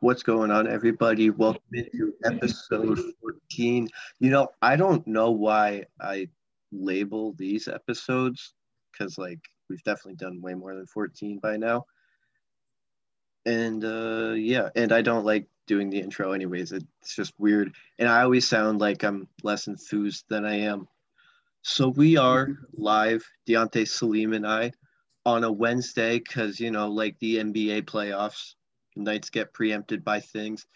What's going on, everybody? Welcome to episode 14. You know, I don't know why I label these episodes because, like, we've definitely done way more than 14 by now. And uh, yeah, and I don't like doing the intro, anyways. It's just weird. And I always sound like I'm less enthused than I am. So we are live, Deontay Salim and I, on a Wednesday because, you know, like the NBA playoffs nights get preempted by things.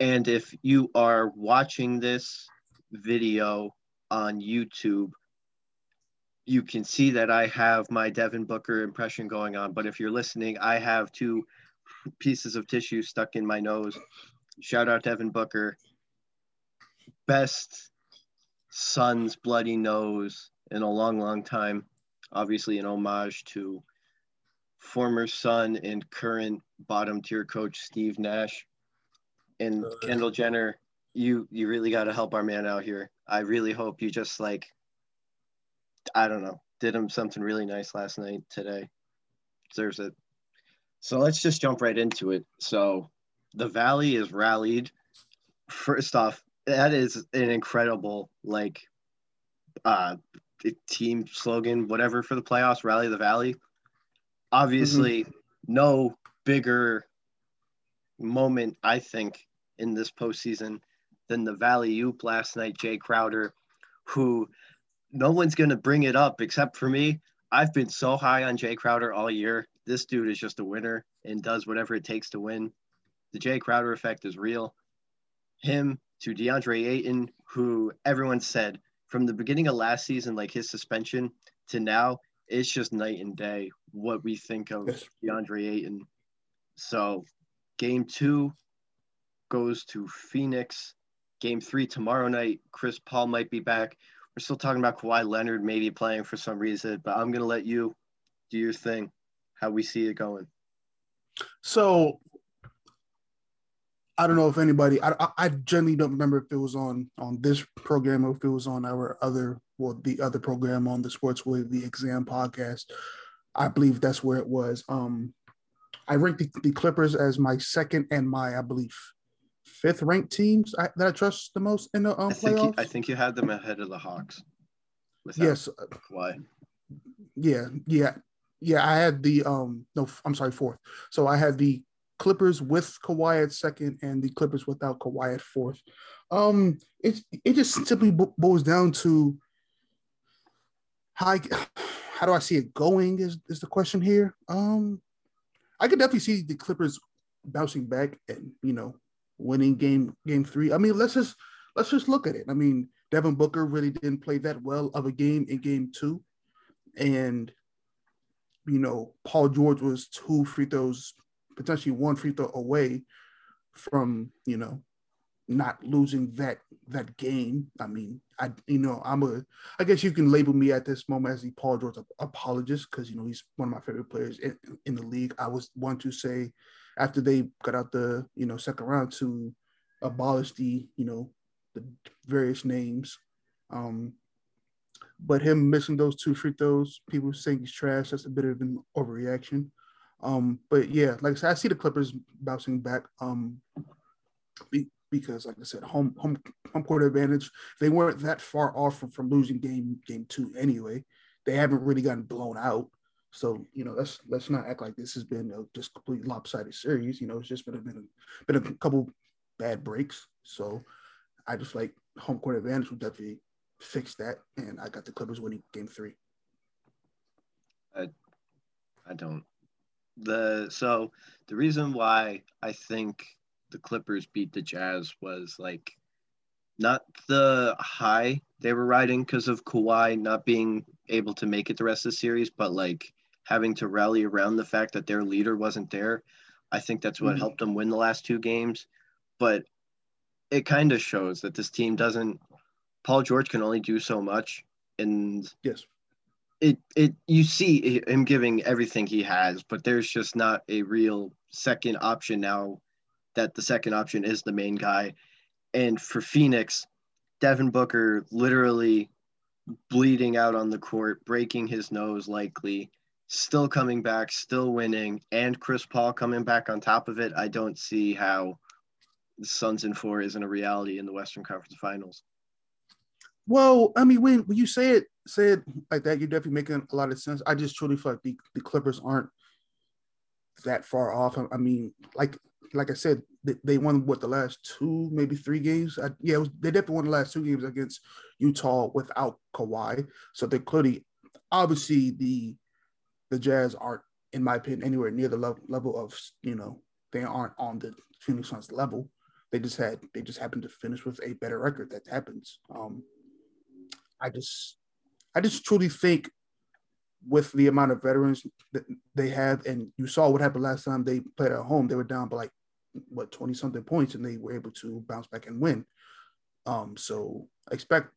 And if you are watching this video on YouTube, you can see that I have my Devin Booker impression going on. But if you're listening, I have two pieces of tissue stuck in my nose. Shout out Devin Booker. Best Suns bloody nose in a long, long time. Obviously, an homage to former Sun and current bottom tier coach Steve Nash. And uh, Kendall Jenner, you you really got to help our man out here. I really hope you just like I don't know, did him something really nice last night today. Deserves it. So let's just jump right into it. So the Valley is rallied. First off, that is an incredible like uh team slogan, whatever for the playoffs, rally the valley. Obviously, mm-hmm. no bigger moment, I think, in this postseason than the Valley Oop last night, Jae Crowder, who no one's going to bring it up except for me. I've been so high on Jae Crowder all year. This dude is just a winner and does whatever it takes to win. The Jae Crowder effect is real. Him to DeAndre Ayton, who everyone said from the beginning of last season, like his suspension to now, it's just night and day what we think of yes. DeAndre Ayton. So, game two goes to Phoenix. Game three tomorrow night, Chris Paul might be back. We're still talking about Kawhi Leonard maybe playing for some reason, but I'm going to let you do your thing, how we see it going. So, I don't know if anybody. I, I generally don't remember if it was on on this program or if it was on our other well the other program on the Sports Wave the Exam podcast. I believe that's where it was. Um, I ranked the, the Clippers as my second and my I believe fifth ranked teams I, that I trust the most in the um, I think you, I think you had them ahead of the Hawks. Yes. Why? Yeah, yeah, yeah. I had the um no, I'm sorry, fourth. So I had the Clippers with Kawhi at second and the Clippers without Kawhi at fourth. Um, it it just simply boils down to how I, how do I see it going is is the question here. Um, I could definitely see the Clippers bouncing back and you know winning game game three. I mean, let's just let's just look at it. I mean, Devin Booker really didn't play that well of a game in game two, and you know Paul George was two free throws potentially one free throw away from you know not losing that that game. I mean, I you know I'm a I guess you can label me at this moment as the Paul George apologist because you know he's one of my favorite players in, in the league. I was one to say after they got out the you know second round to abolish the you know the various names. Um, but him missing those two free throws, people saying he's trash. That's a bit of an overreaction. Um, but yeah, like I said, I see the Clippers bouncing back. Um, because like I said, home home home court advantage. They weren't that far off from, from losing game game two anyway. They haven't really gotten blown out. So you know, let's let's not act like this has been a just complete lopsided series. You know, it's just been a, been a, been a couple bad breaks. So I just like home court advantage would definitely fix that, and I got the Clippers winning game three. I I don't the so the reason why I think the Clippers beat the Jazz was like not the high they were riding because of Kawhi not being able to make it the rest of the series, but like having to rally around the fact that their leader wasn't there. I think that's what mm-hmm. helped them win the last two games. But it kind of shows that this team doesn't. Paul George can only do so much, and yes, it it you see him giving everything he has, but there's just not a real second option now that the second option is the main guy. And for Phoenix, Devin Booker literally bleeding out on the court, breaking his nose likely, still coming back, still winning, and Chris Paul coming back on top of it, I don't see how the Suns in four isn't a reality in the Western Conference Finals. Well, I mean, when, when you say it say it like that, you're definitely making a lot of sense. I just truly feel like the, the Clippers aren't that far off. I, I mean, like like I said, they, they, won what the last two, maybe three games. I, yeah, was, they definitely won the last two games against Utah without Kawhi. So they're clearly, obviously, the the Jazz aren't, in my opinion, anywhere near the level, level of you know they aren't on the Phoenix Suns level. They just had they just happened to finish with a better record. That happens. Um, I just I just truly think with the amount of veterans that they have, and you saw what happened last time they played at home, they were down by like what 20 something points and they were able to bounce back and win. Um, so expect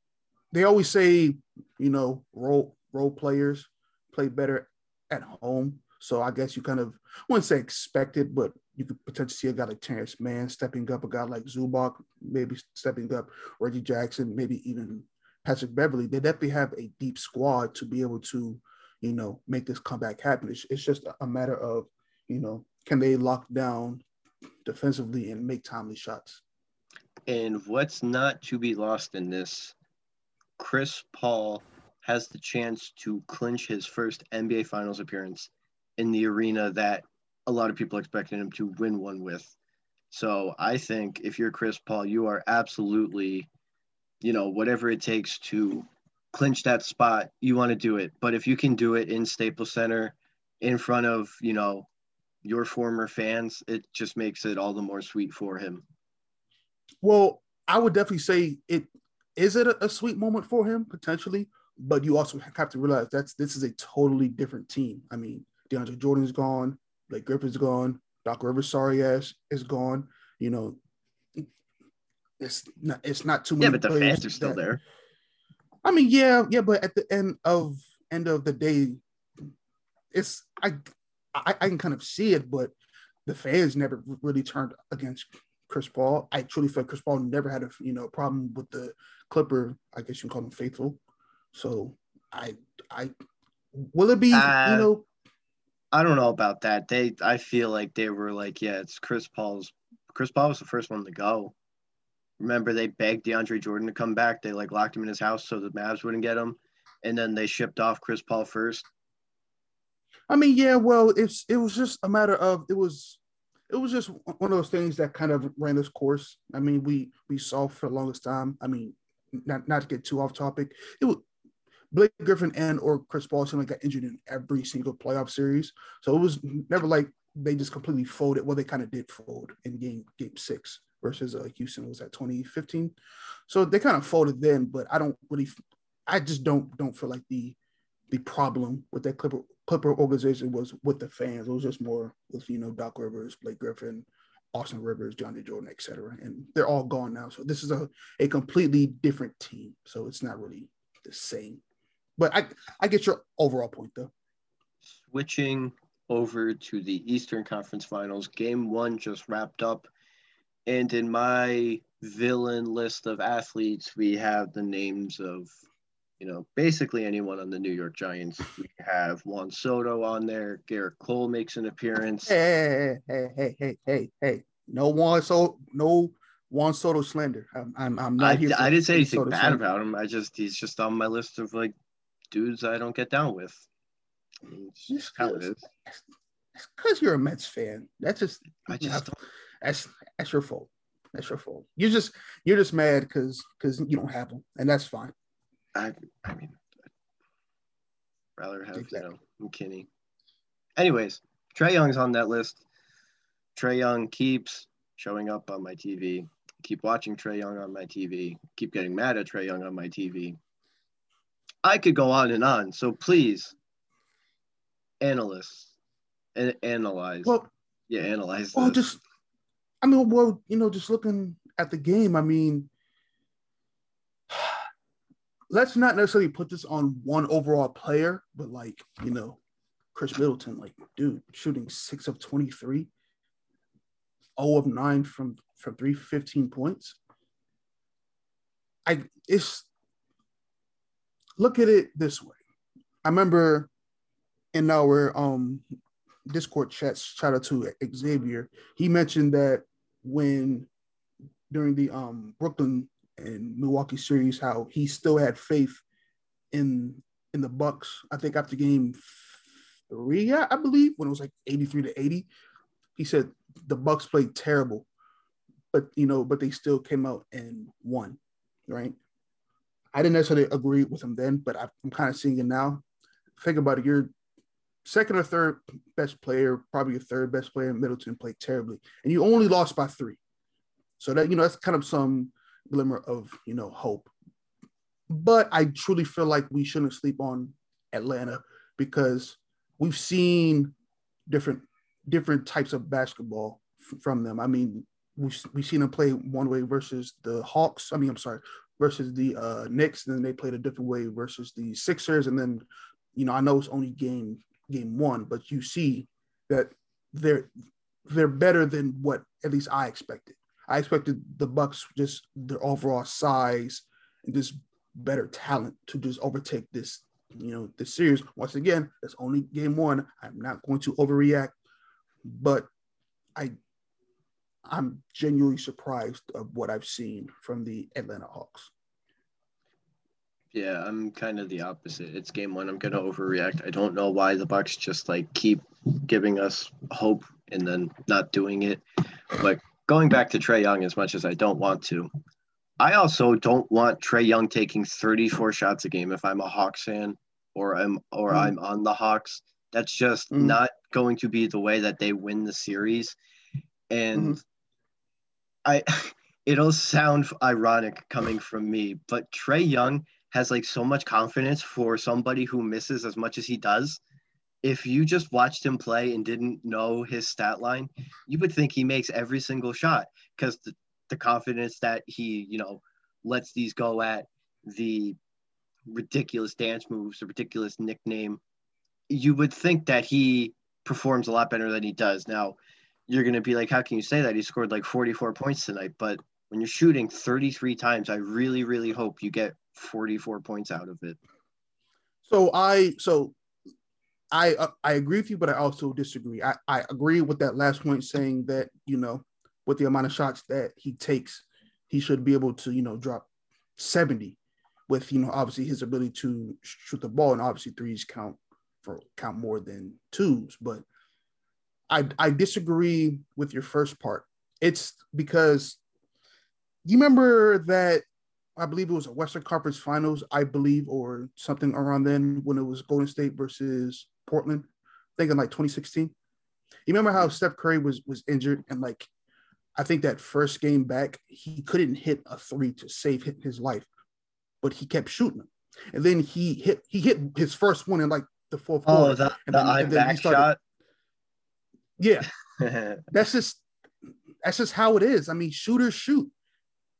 they always say, you know, role role players play better at home. So I guess you kind of wouldn't say expected, but you could potentially see a guy like Terance Mann stepping up, a guy like Zubac maybe stepping up, Reggie Jackson, maybe even Patrick Beverley. They definitely have a deep squad to be able to, you know, make this comeback happen. It's, it's just a matter of, you know, can they lock down defensively and make timely shots. And what's not to be lost in this, Chris Paul has the chance to clinch his first NBA Finals appearance in the arena that a lot of people expected him to win one with. So I think if you're Chris Paul, you are absolutely, you know, whatever it takes to clinch that spot, you want to do it. But if you can do it in Staples Center in front of, you know, your former fans, it just makes it all the more sweet for him. Well, I would definitely say it is it a, a sweet moment for him potentially, but you also have to realize that's this is a totally different team. I mean, DeAndre Jordan's gone, Blake Griffin's gone, Doc Rivers sorry ass is gone. You know, it's not it's not too many. Yeah, but the fans are still that, there. I mean, yeah, yeah, but at the end of end of the day, it's I I, I can kind of see it, but the fans never really turned against Chris Paul. I truly feel Chris Paul never had a you know problem with the Clipper. I guess you can call them faithful. So I I will it be uh, you know. I don't know about that. They I feel like they were like, yeah, it's Chris Paul's. Chris Paul was the first one to go. Remember, they begged DeAndre Jordan to come back. They like locked him in his house so the Mavs wouldn't get him, and then they shipped off Chris Paul first. I mean, yeah, well, it's it was just a matter of it was it was just one of those things that kind of ran its course. I mean, we we saw for the longest time. I mean, not not to get too off topic, it was Blake Griffin and or Chris Paul seemed like got injured in every single playoff series. So it was never like they just completely folded. Well, they kind of did fold in game game six versus uh, Houston was at 2015. So they kind of folded then, but I don't really I just don't don't feel like the the problem with that Clipper Clipper organization was with the fans. It was just more with you know Doc Rivers, Blake Griffin, Austin Rivers, Johnny Jordan, etc. And they're all gone now. So this is a, a completely different team. So it's not really the same. But I I get your overall point though. Switching over to the Eastern Conference Finals, game one just wrapped up. And in my villain list of athletes, we have the names of you know, basically anyone on the New York Giants. We have Juan Soto on there. Gerrit Cole makes an appearance. Hey, hey, hey, hey, hey, hey, No Juan Soto, no Juan Soto slender. I'm, I'm, I'm not I, here. I didn't say anything Soto bad slender. about him. I just, he's just on my list of like dudes I don't get down with. It's just how it is. Because you're a Mets fan. That's just, I just, that's, that's your fault. That's your fault. You're just, you're just mad because, because you don't have them, and that's fine. I, I mean, I'd rather have exactly. you know McKinney. Anyways, Trae Young's on that list. Trae Young keeps showing up on my TV. Keep watching Trae Young on my TV. Keep getting mad at Trae Young on my TV. I could go on and on. So please, analysts, and analyze. Well, yeah, analyze. Well, this. just, I mean, well, you know, just looking at the game, I mean, let's not necessarily put this on one overall player, but like, you know, Khris Middleton, like, dude, shooting six of 23, 0 of 9 from, from three, 15 points. I, it's, look at it this way. I remember in our um Discord chat, shout out to Xavier. He mentioned that when during the um Brooklyn and Milwaukee series, how he still had faith in in the Bucks. I think after game three, I believe, when it was like 83 to 80, he said the Bucks played terrible, but you know, but they still came out and won, right? I didn't necessarily agree with him then, but I'm kind of seeing it now. Think about it. You're second or third best player, probably your third best player. Middleton played terribly, and you only lost by three. So that you know that's kind of some glimmer of you know hope. But I truly feel like we shouldn't sleep on Atlanta because we've seen different different types of basketball f- from them. I mean, we've, we've seen them play one way versus the Hawks. I mean, I'm sorry, versus the uh, Knicks. And then they played a different way versus the Sixers. And then, you know, I know it's only game game one, but you see that they're they're better than what at least I expected. I expected the Bucks just their overall size and just better talent to just overtake this, you know, this series. Once again, it's only game one. I'm not going to overreact, but I I'm genuinely surprised of what I've seen from the Atlanta Hawks. Yeah, I'm kind of the opposite. It's game one. I'm gonna overreact. I don't know why the Bucks just like keep giving us hope and then not doing it. But going back to Trae Young, as much as I don't want to, I also don't want Trae Young taking 34 shots a game if I'm a Hawks fan or I'm or mm. I'm on the Hawks. That's just mm. not going to be the way that they win the series. And mm. I it'll sound ironic coming from me, but Trae Young has like so much confidence for somebody who misses as much as he does. If you just watched him play and didn't know his stat line, you would think he makes every single shot because the, the confidence that he, you know, lets these go at the ridiculous dance moves, the ridiculous nickname. You would think that he performs a lot better than he does. Now, you're going to be like, how can you say that? He scored like 44 points tonight. But when you're shooting 33 times, I really, really hope you get 44 points out of it. So I so I uh, I agree with you, but I also disagree. I, I agree with that last point saying that you know with the amount of shots that he takes, he should be able to you know drop 70 with you know obviously his ability to shoot the ball and obviously threes count for count more than twos. But I I disagree with your first part. It's because you remember that I believe it was a Western Conference Finals, I believe, or something around then when it was Golden State versus Portland. I think in like 2016. You remember how Steph Curry was was injured and like I think that first game back he couldn't hit a three to save his life, but he kept shooting them. And then he hit he hit his first one in like the fourth oh, quarter. Oh, the, and then, back started, shot. Yeah, that's just that's just how it is. I mean, shooters shoot.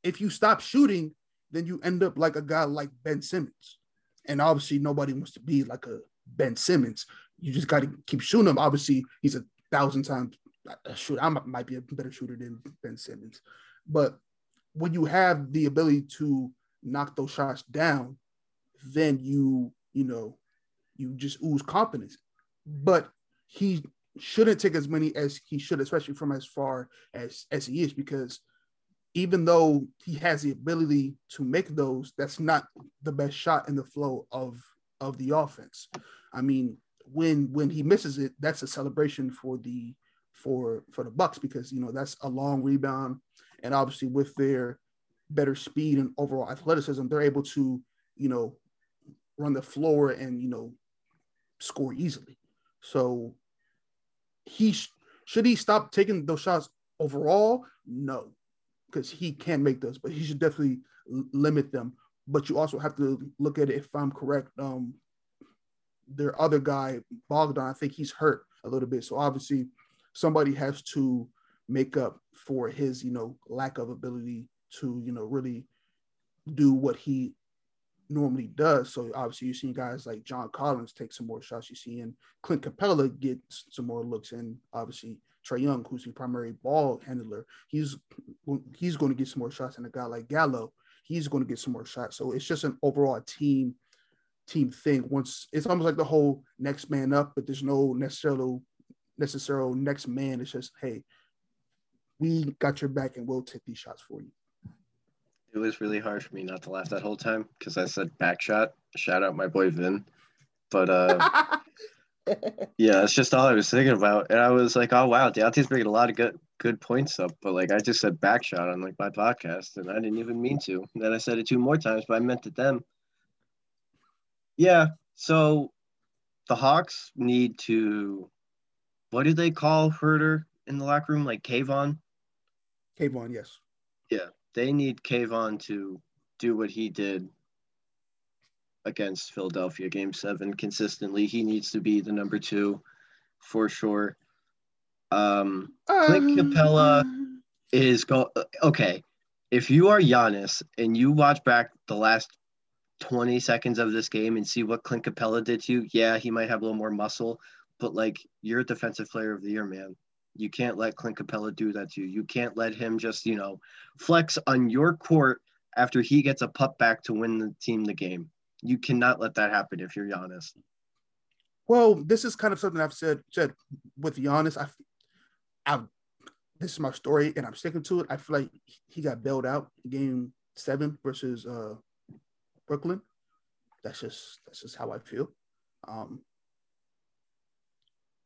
If you stop shooting, then you end up like a guy like Ben Simmons. And obviously, nobody wants to be like a Ben Simmons. You just got to keep shooting him. Obviously, he's a thousand times a shooter. I might be a better shooter than Ben Simmons. But when you have the ability to knock those shots down, then you, you know, you just ooze confidence. But he shouldn't take as many as he should, especially from as far as as he is, because even though he has the ability to make those, that's not the best shot in the flow of of the offense. I mean, when when he misses it, that's a celebration for the for for the Bucks because you know that's a long rebound, and obviously with their better speed and overall athleticism, they're able to you know run the floor and you know score easily. So he sh- should he stop taking those shots overall? No, because he can't make those, but he should definitely limit them. But you also have to look at it if I'm correct. Um, their other guy, Bogdan, I think he's hurt a little bit. So obviously somebody has to make up for his, you know, lack of ability to, you know, really do what he normally does. So obviously you're seeing guys like John Collins take some more shots. You're seeing Clint Capela get some more looks, and obviously Trae Young, who's the primary ball handler, he's he's going to get some more shots. And a guy like Gallo, he's going to get some more shots. So it's just an overall team team thing. Once it's almost like the whole next man up, but there's no necessarily necessarily next man. It's just hey, we got your back and we'll take these shots for you. It was really hard for me not to laugh that whole time because I said back shot. Shout out my boy Vin. But uh yeah, that's just all I was thinking about. And I was like, oh wow, Deontay's bringing a lot of good good points up. But like I just said back shot on like my podcast and I didn't even mean to. And then I said it two more times, but I meant it them. Yeah. So the Hawks need to what do they call Huerter in the locker room? Like Kayvon? Kayvon, yes. Yeah. They need Kayvon to do what he did against Philadelphia game seven consistently. He needs to be the number two for sure. Um, Clint um, Capela is go okay. If you are Giannis and you watch back the last 20 seconds of this game and see what Clint Capela did to you, yeah, he might have a little more muscle, but like you're a defensive player of the year, man. You can't let Clint Capela do that to you. You can't let him just, you know, flex on your court after he gets a putt back to win the team the game. You cannot let that happen if you're Giannis. Well, this is kind of something I've said said with Giannis. I, I, this is my story, and I'm sticking to it. I feel like he got bailed out game seven versus uh, Brooklyn. That's just that's just how I feel. Um,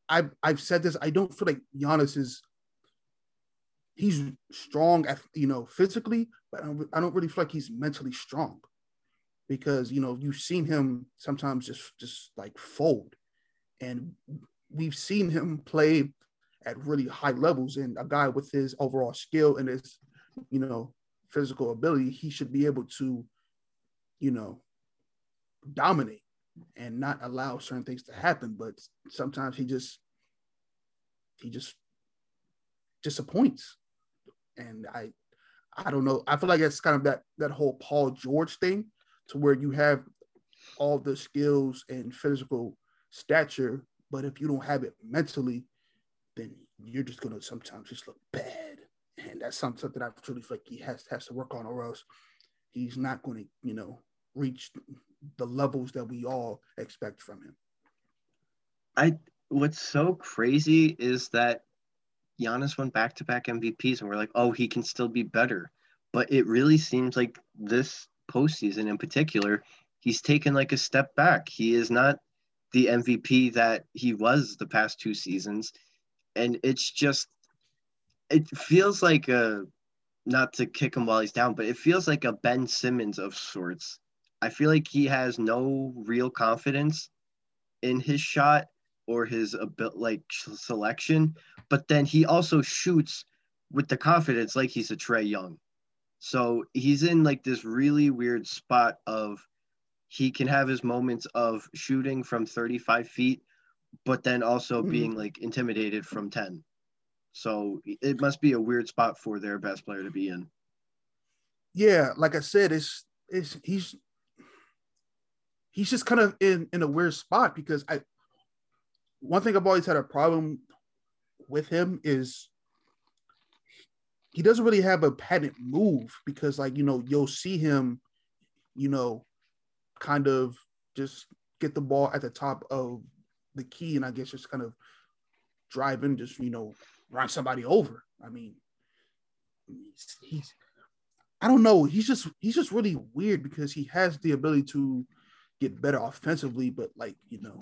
I've I've said this. I don't feel like Giannis is. He's strong, at, you know, physically, but I don't, really feel like he's mentally strong because you know you've seen him sometimes just just like fold and we've seen him play at really high levels and a guy with his overall skill and his you know physical ability he should be able to you know dominate and not allow certain things to happen. But sometimes he just he just disappoints. And i i don't know. I feel like it's kind of that that whole paul george thing to where you have all the skills and physical stature, but if you don't have it mentally, then you're just gonna sometimes just look bad. And that's something that I truly feel like he has has to work on, or else he's not going to, you know, reach the levels that we all expect from him. I what's so crazy is that Giannis went back to back MVPs, and we're like, oh, he can still be better. But it really seems like this postseason in particular, he's taken like a step back. He is not the MVP that he was the past two seasons. And it's just, it feels like a, not to kick him while he's down, but it feels like a Ben Simmons of sorts. I feel like he has no real confidence in his shot or his ability, like selection, but then he also shoots with the confidence like he's a Trae Young. So he's in like this really weird spot of he can have his moments of shooting from 35 feet, but then also mm-hmm. being like intimidated from 10. So it must be a weird spot for their best player to be in. Yeah, like I said, it's it's he's he's just kind of in in a weird spot because I one thing I've always had a problem with him is he doesn't really have a patent move because like you know you'll see him you know kind of just get the ball at the top of the key and i guess just kind of drive in just you know run somebody over i mean he's, he's i don't know he's just he's just really weird because he has the ability to get better offensively but like you know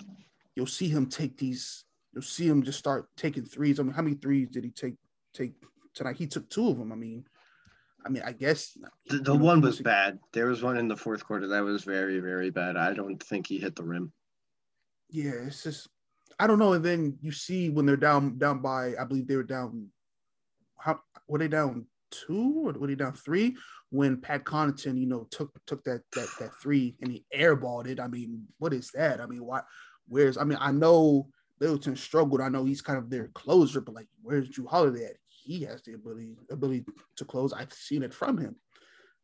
you'll see him take these you'll see him just start taking threes i mean how many threes did he take take tonight. He took two of them. I mean, I mean, I guess the, the one was bad. There was one in the fourth quarter that was very, very bad. I don't think he hit the rim. Yeah, it's just I don't know. And then you see when they're down down by, I believe they were down. How were they down two or were they down three? When Pat Connaughton, you know, took took that that that three and he airballed it. I mean, what is that? I mean, why? Where's I mean, I know Middleton struggled. I know he's kind of their closer, but like, where's Jrue Holiday at? he has the ability ability to close. I've seen it from him.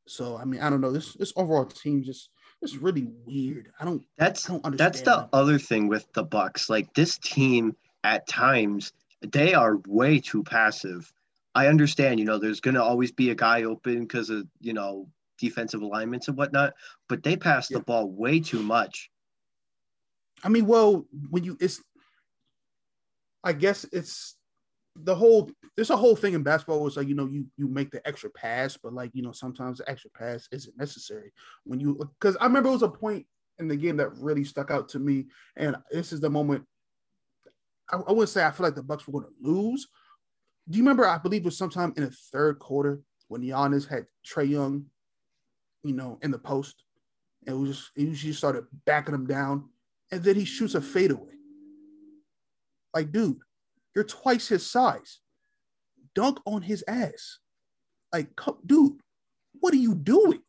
So I mean, I don't know. This this overall team just it's really weird. I don't. That's I don't that's the other thing with the Bucks. Like this team, at times they are way too passive. I understand, you know, there's going to always be a guy open because of you know defensive alignments and whatnot, but they pass yeah. the ball way too much. I mean, well, when you it's I guess it's the whole there's a whole thing in basketball was like you know you you make the extra pass but like you know sometimes the extra pass isn't necessary when you because i remember it was a point in the game that really stuck out to me and this is the moment i, I wouldn't say i feel like the bucks were going to lose. Do you remember i believe it was sometime in the third quarter when Giannis had Trae Young you know in the post? And it was just he just started backing him down and then he shoots a fadeaway. Like dude you're twice his size. Dunk on his ass. Like, dude, what are you doing?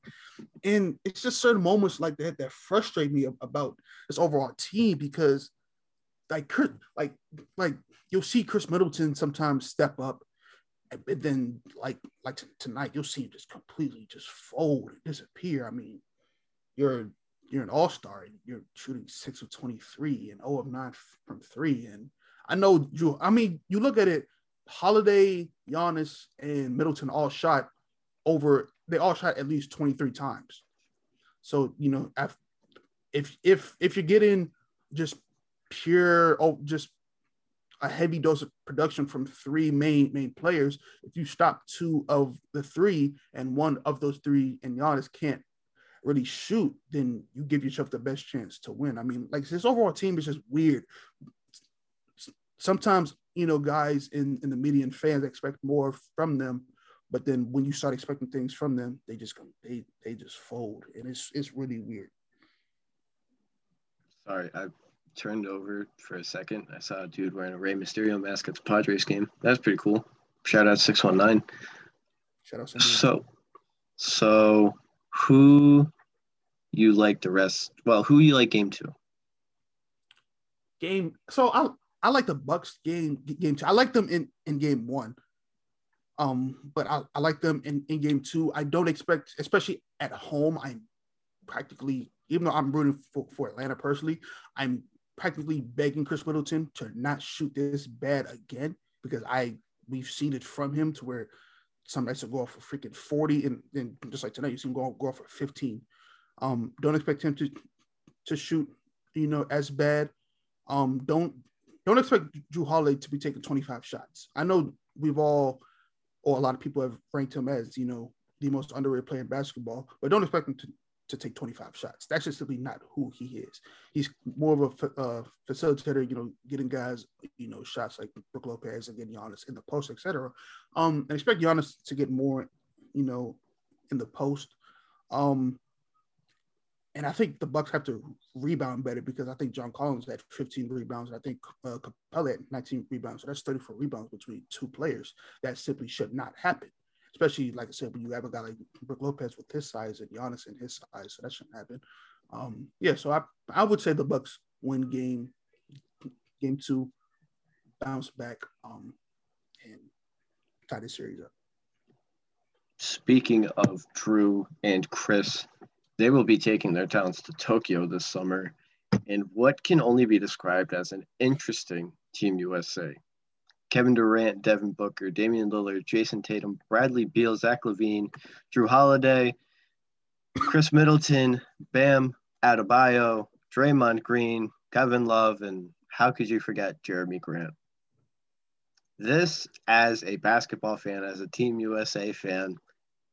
And it's just certain moments like that that frustrate me about this overall team because, like, like, like you'll see Khris Middleton sometimes step up, and then like, like tonight you'll see him just completely just fold and disappear. I mean, you're you're an all star. You're shooting six of twenty three and zero oh of nine from three, and I know you. I mean, you look at it, Holiday, Giannis, and Middleton all shot over. They all shot at least 23 times. So you know, if if if you're getting just pure, oh, just a heavy dose of production from three main main players, if you stop two of the three and one of those three and Giannis can't really shoot, then you give yourself the best chance to win. I mean, like this overall team is just weird sometimes you know guys in in the media and fans expect more from them but then when you start expecting things from them they just come they they just fold and it's it's really weird. Sorry i turned over for a second. I saw a dude wearing a Rey Mysterio mask at the padres game. That's pretty cool. Shout out 619 shout out so so who you like the rest well who you like game two? Game so i I like the Bucks game game two. I like them in in game one. Um, but I, I like them in, in game two. I don't expect, especially at home, I'm practically, even though I'm rooting for, for Atlanta personally, I'm practically begging Khris Middleton to not shoot this bad again because I we've seen it from him to where some nights will go off for freaking 40 and, and just like tonight, you see him go, go off for 15. Um, don't expect him to to shoot, you know, as bad. Um, don't don't expect Jrue Holiday to be taking 25 shots. I know we've all, or a lot of people have ranked him as, you know, the most underrated player in basketball, but don't expect him to, to take 25 shots. That's just simply not who he is. He's more of a uh, facilitator, you know, getting guys, you know, shots like Brook Lopez and getting Giannis in the post, etc. Um, and expect Giannis to get more, you know, in the post. Um, and I think the Bucks have to rebound better because I think John Collins had 15 rebounds. and I think uh, Capela had 19 rebounds. So that's 34 rebounds between two players. That simply should not happen. Especially like I said, when you have a guy like Brook Lopez with his size and Giannis in his size, so that shouldn't happen. Um, yeah, so I I would say the Bucks win game game two, bounce back, um, and tie the series up. Speaking of Jrue and Khris, they will be taking their talents to Tokyo this summer in what can only be described as an interesting Team USA. Kevin Durant, Devin Booker, Damian Lillard, Jayson Tatum, Bradley Beal, Zach LaVine, Jrue Holiday, Khris Middleton, Bam Adebayo, Draymond Green, Kevin Love, and how could you forget Jerami Grant? This, as a basketball fan, as a Team USA fan,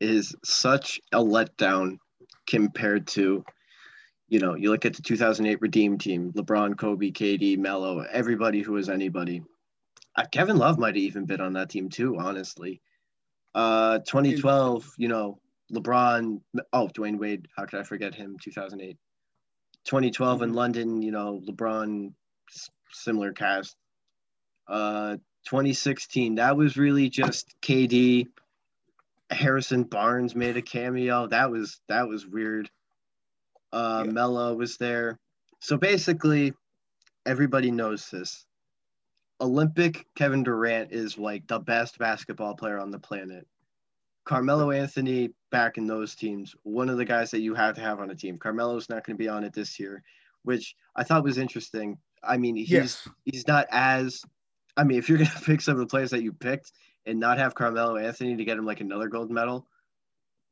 is such a letdown compared to, you know, you look at the 2008 Redeem team, LeBron, Kobe, KD, Melo, everybody who was anybody. Uh, Kevin Love might have even been on that team too, honestly. Uh, 2012, you know, LeBron, oh, Dwyane Wade, how could I forget him? 2008. 2012 mm-hmm. in London, you know, LeBron, similar cast. Uh, 2016, that was really just KD, Harrison Barnes made a cameo. That was that was weird. Uh, yeah. Melo was there. So basically, everybody knows this. Olympic Kevin Durant is like the best basketball player on the planet. Carmelo Anthony back in those teams, one of the guys that you have to have on a team. Carmelo's not going to be on it this year, which I thought was interesting. I mean, he's yes. he's not as I mean, if you're going to pick some of the players that you picked, and not have Carmelo Anthony to get him like another gold medal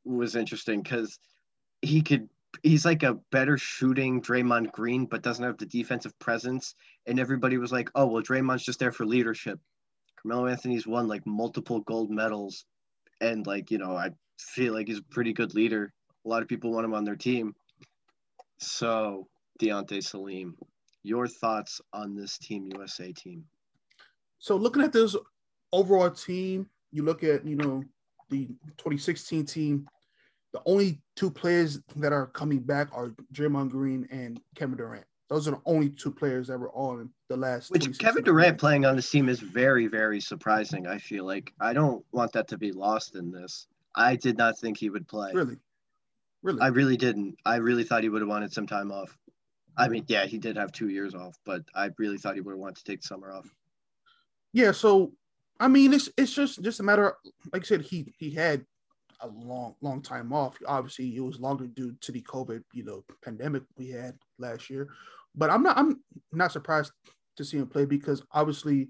was interesting because he could he's like a better shooting Draymond Green, but doesn't have the defensive presence. And everybody was like, oh, well, Draymond's just there for leadership. Carmelo Anthony's won like multiple gold medals. And like, you know, I feel like he's a pretty good leader. A lot of people want him on their team. So, Deontay Salim, your thoughts on this Team USA team? So, looking at this overall team, you look at, you know, the 2016 team, the only two players that are coming back are Draymond Green and Kevin Durant. Those are the only two players that were on the last. Which Kevin Durant playing on this team is very, very surprising. I feel like I don't want that to be lost in this. I did not think he would play. Really, really, I really didn't. I really thought he would have wanted some time off. I mean, yeah, he did have two years off, but I really thought he would have wanted to take summer off. Yeah, so I mean, it's it's just just a matter. Of, like I said, he he had a long long time off. Obviously, it was longer due to the COVID you know pandemic we had last year. But I'm not I'm not surprised to see him play because obviously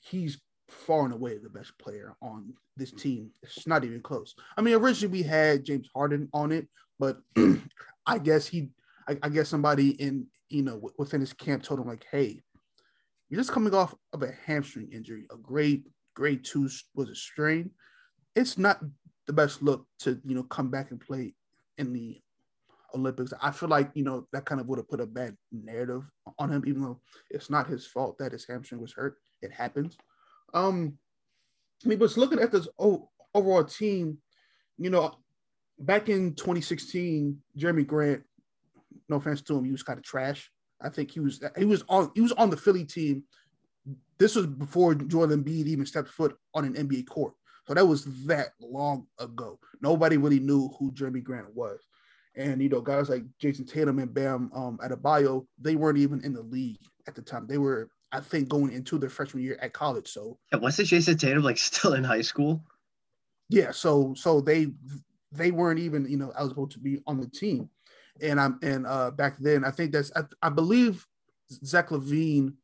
he's far and away the best player on this team. It's not even close. I mean, originally we had James Harden on it, but I guess he, I, I, guess somebody in you know within his camp told him like, hey, you're just coming off of a hamstring injury, a grade grade two was a strain. It's not the best look to you know come back and play in the Olympics. I feel like you know that kind of would have put a bad narrative on him, even though it's not his fault that his hamstring was hurt. It happens. Um, I mean, but looking at this overall team, you know, back in 2016, Jerami Grant, no offense to him, he was kind of trash. I think he was he was on he was on the Philly team. This was before Joel Embiid even stepped foot on an NBA court. So that was that long ago. Nobody really knew who Jerami Grant was. And you know, guys like Jayson Tatum and Bam um, Adebayo, they weren't even in the league at the time. They were, I think, going into their freshman year at college. So yeah, wasn't Jayson Tatum like still in high school? Yeah, so so they they weren't even you know eligible to be on the team. And I'm and uh back then, I think that's I, I believe Zach LaVine,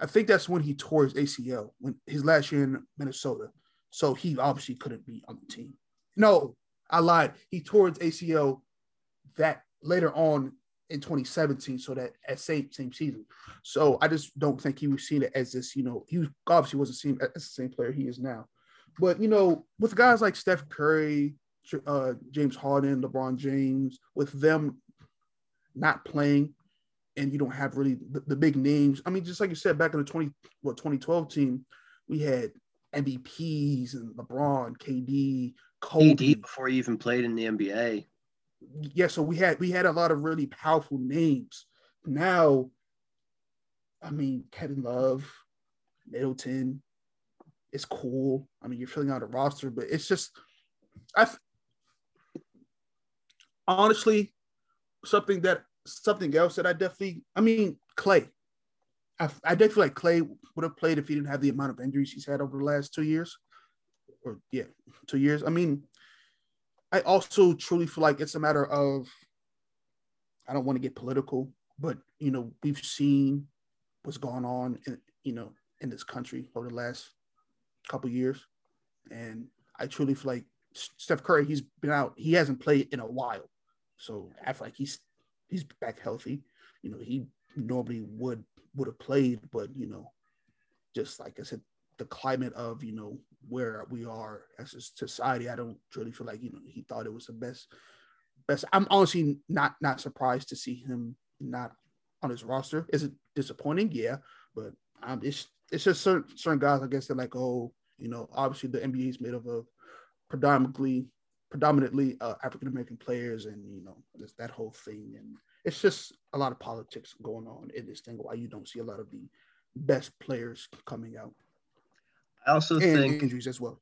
I think that's when he tore his ACL when his last year in Minnesota. So he obviously couldn't be on the team. No, I lied. He tore his ACL that later on in 2017, so that at same same season. So I just don't think he was seen it as this, you know, he obviously wasn't seen as the same player he is now. But you know, with guys like Steph Curry, uh, James Harden, LeBron James, with them not playing, and you don't have really the, the, big names. I mean, just like you said, back in the 20 what 2012 team, we had MVPs and LeBron, KD, Kobe. KD before he even played in the NBA. Yeah, so we had we had a lot of really powerful names. Now, I mean, Kevin Love, Middleton, it's cool. I mean, you're filling out a roster, but it's just, I honestly something that something else that I definitely. I mean, Clay. I, I definitely like Clay would have played if he didn't have the amount of injuries he's had over the last two years, or yeah, two years. I mean, I also truly feel like it's a matter of. I don't want to get political, but you know we've seen what's gone on, in, you know, in this country over the last couple years, and I truly feel like Steph Curry, he's been out, he hasn't played in a while, so I feel like he's he's back healthy. You know, he normally would would have played, but you know, just like I said, the climate of you know where we are as a society, I don't really feel like you know he thought it was the best. Best. I'm honestly not not surprised to see him not on his roster. Is it disappointing? Yeah, but um, it's it's just certain certain guys. I guess they're like, oh, you know, obviously the NBA is made up of predominantly predominantly uh, African American players, and you know, there's that whole thing, and it's just a lot of politics going on in this thing. Why you don't see a lot of the best players coming out. I also and think injuries as well.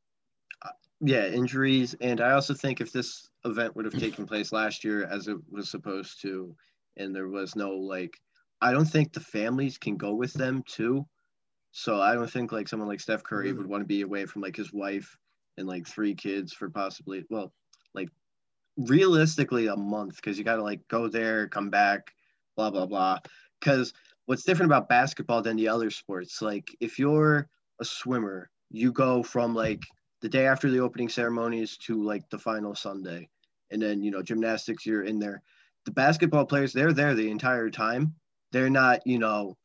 Uh, yeah, injuries, and I also think if this event would have taken place last year as it was supposed to, and there was no like, I don't think the families can go with them too. So I don't think like someone like Steph Curry would want to be away from like his wife and like three kids for possibly well, like realistically a month because you got to like go there, come back, blah blah blah. Because what's different about basketball than the other sports, like if you're a swimmer, you go from like the day after the opening ceremonies to like the final Sunday, and then you know gymnastics, you're in there. the basketball players, they're there the entire time. They're not, you know,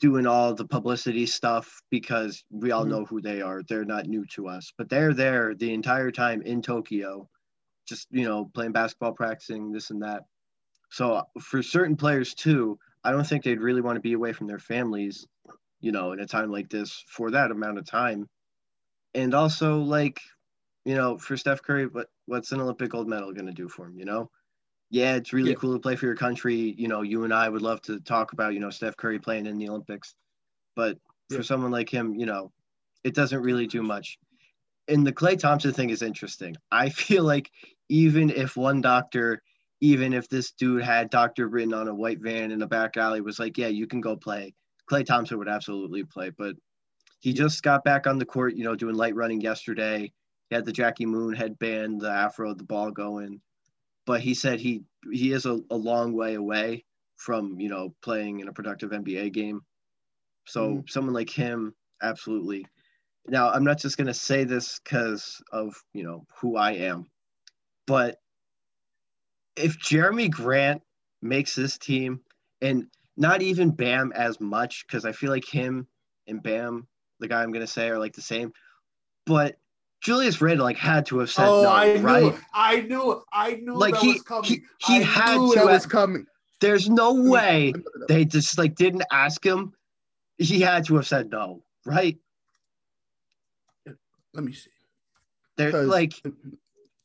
doing all the publicity stuff because we all mm-hmm. know who they are. They're not new to us, but they're there the entire time in Tokyo, just, you know, playing basketball, practicing this and that. So for certain players too, I don't think they'd really want to be away from their families, you know, in a time like this for that amount of time. And also like, you know, for Steph Curry, what what's an Olympic gold medal going to do for him, you know? Yeah, it's really yeah. cool to play for your country. You know, you and I would love to talk about, you know, Steph Curry playing in the Olympics. But for someone like him, you know, it doesn't really do much. And the Klay Thompson thing is interesting. I feel like even if one doctor, even if this dude had doctor written on a white van in a back alley, was like, yeah, you can go play, Klay Thompson would absolutely play. But he just got back on the court, you know, doing light running yesterday. He had the Jackie Moon headband, the afro, the ball going but he said he he is a, a long way away from you know playing in a productive NBA game. So mm someone like him, absolutely. Now I'm not just gonna say this because of you know who I am, but if Jerami Grant makes this team, and not even Bam as much, because I feel like him and Bam, the guy I'm gonna say, are like the same. But Julius Randle like had to have said oh, no, I right? Knew, I knew, I knew like he, he, he had to that was coming. There's no way they just like didn't ask him. He had to have said no, right? Let me see. They're like,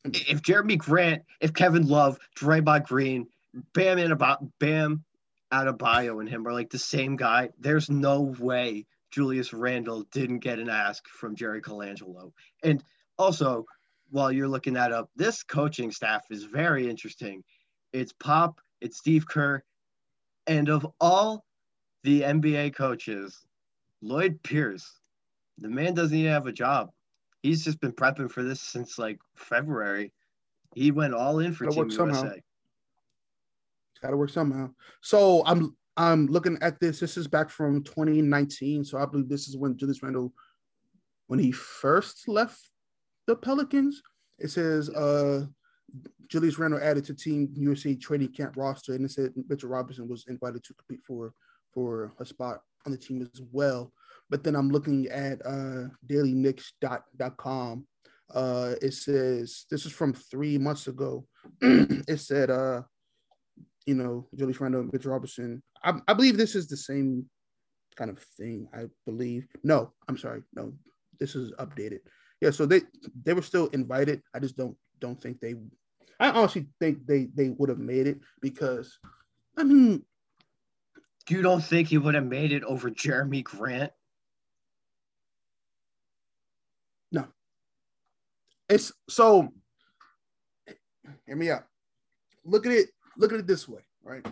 if Jerami Grant, if Kevin Love, Draymond Green, Bam in about Bam Adebayo and him are like the same guy. There's no way Julius Randle didn't get an ask from Jerry Colangelo. And also, while you're looking that up, this coaching staff is very interesting. It's Pop, it's Steve Kerr, and of all the NBA coaches, Lloyd Pierce, the man doesn't even have a job. He's just been prepping for this since like February. He went all in for Team USA. Somehow. Got to work somehow. So I'm I'm looking at this. This is back from 2019. So I believe this is when Julius Randle, when he first left the Pelicans. It says uh, Julius Randle added to Team USA training camp roster, and it said Mitchell Robinson was invited to compete for for a spot on the team as well. But then I'm looking at uh, DailyKnicks.com. Uh, it says this is from three months ago. it said uh, you know, Julius Randle, Mitch Robinson. I, I believe this is the same kind of thing. I believe. No, I'm sorry. No, this is updated. Yeah, so they they were still invited. I just don't don't think they. I honestly think they they would have made it because, I mean, you don't think he would have made it over Jerami Grant? No. It's so. Hear me out. Look at it look at it this way, right?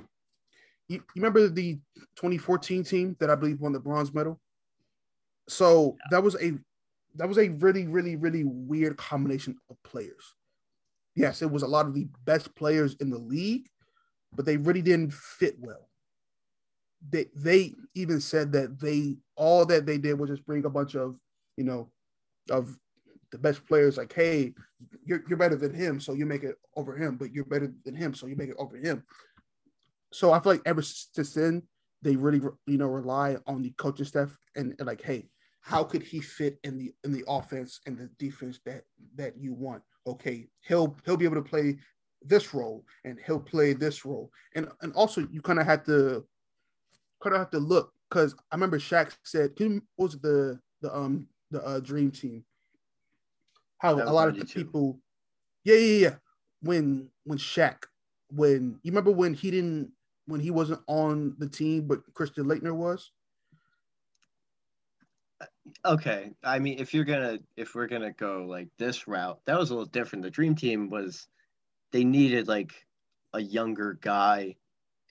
You, remember the 2014 team that I believe won the bronze medal? So that was a that was a really, really, really weird combination of players. Yes, it was a lot of the best players in the league, but they really didn't fit well. They they even said that they all that they did was just bring a bunch of, you know, of the best players like, hey, you're, you're better than him, so you make it over him, but you're better than him, so you make it over him. So I feel like ever since then, they really, you know, rely on the coaching staff and, and like, hey, how could he fit in the in the offense and the defense that that you want? Okay, he'll he'll be able to play this role and he'll play this role. And and also you kind of have to kind of have to look because I remember Shaq said, what was the the um the uh, dream team? how a lot of the people, yeah, yeah, yeah. When when Shaq, when you remember when he didn't, when he wasn't on the team, but Christian Laettner was. Okay, I mean, if you're gonna, if we're gonna go like this route, that was a little different. The Dream Team was, they needed like a younger guy,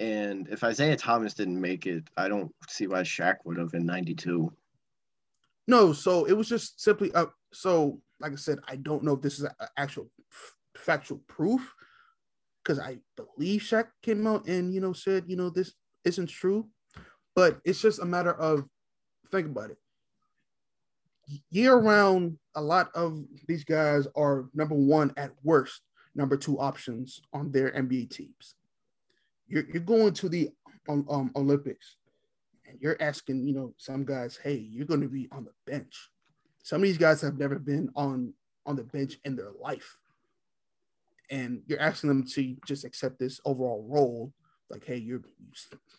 and if Isiah Thomas didn't make it, I don't see why Shaq would have in '92. No, so it was just simply uh, so like I said, I don't know if this is actual factual proof because I believe Shaq came out and you know said you know this isn't true, but it's just a matter of think about it. Year round, a lot of these guys are number one at worst, number two options on their NBA teams. you're you're going to the um, um, Olympics, and you're asking, you know, some guys, hey, you're going to be on the bench. Some of these guys have never been on on the bench in their life, and you're asking them to just accept this overall role. Like, hey, you're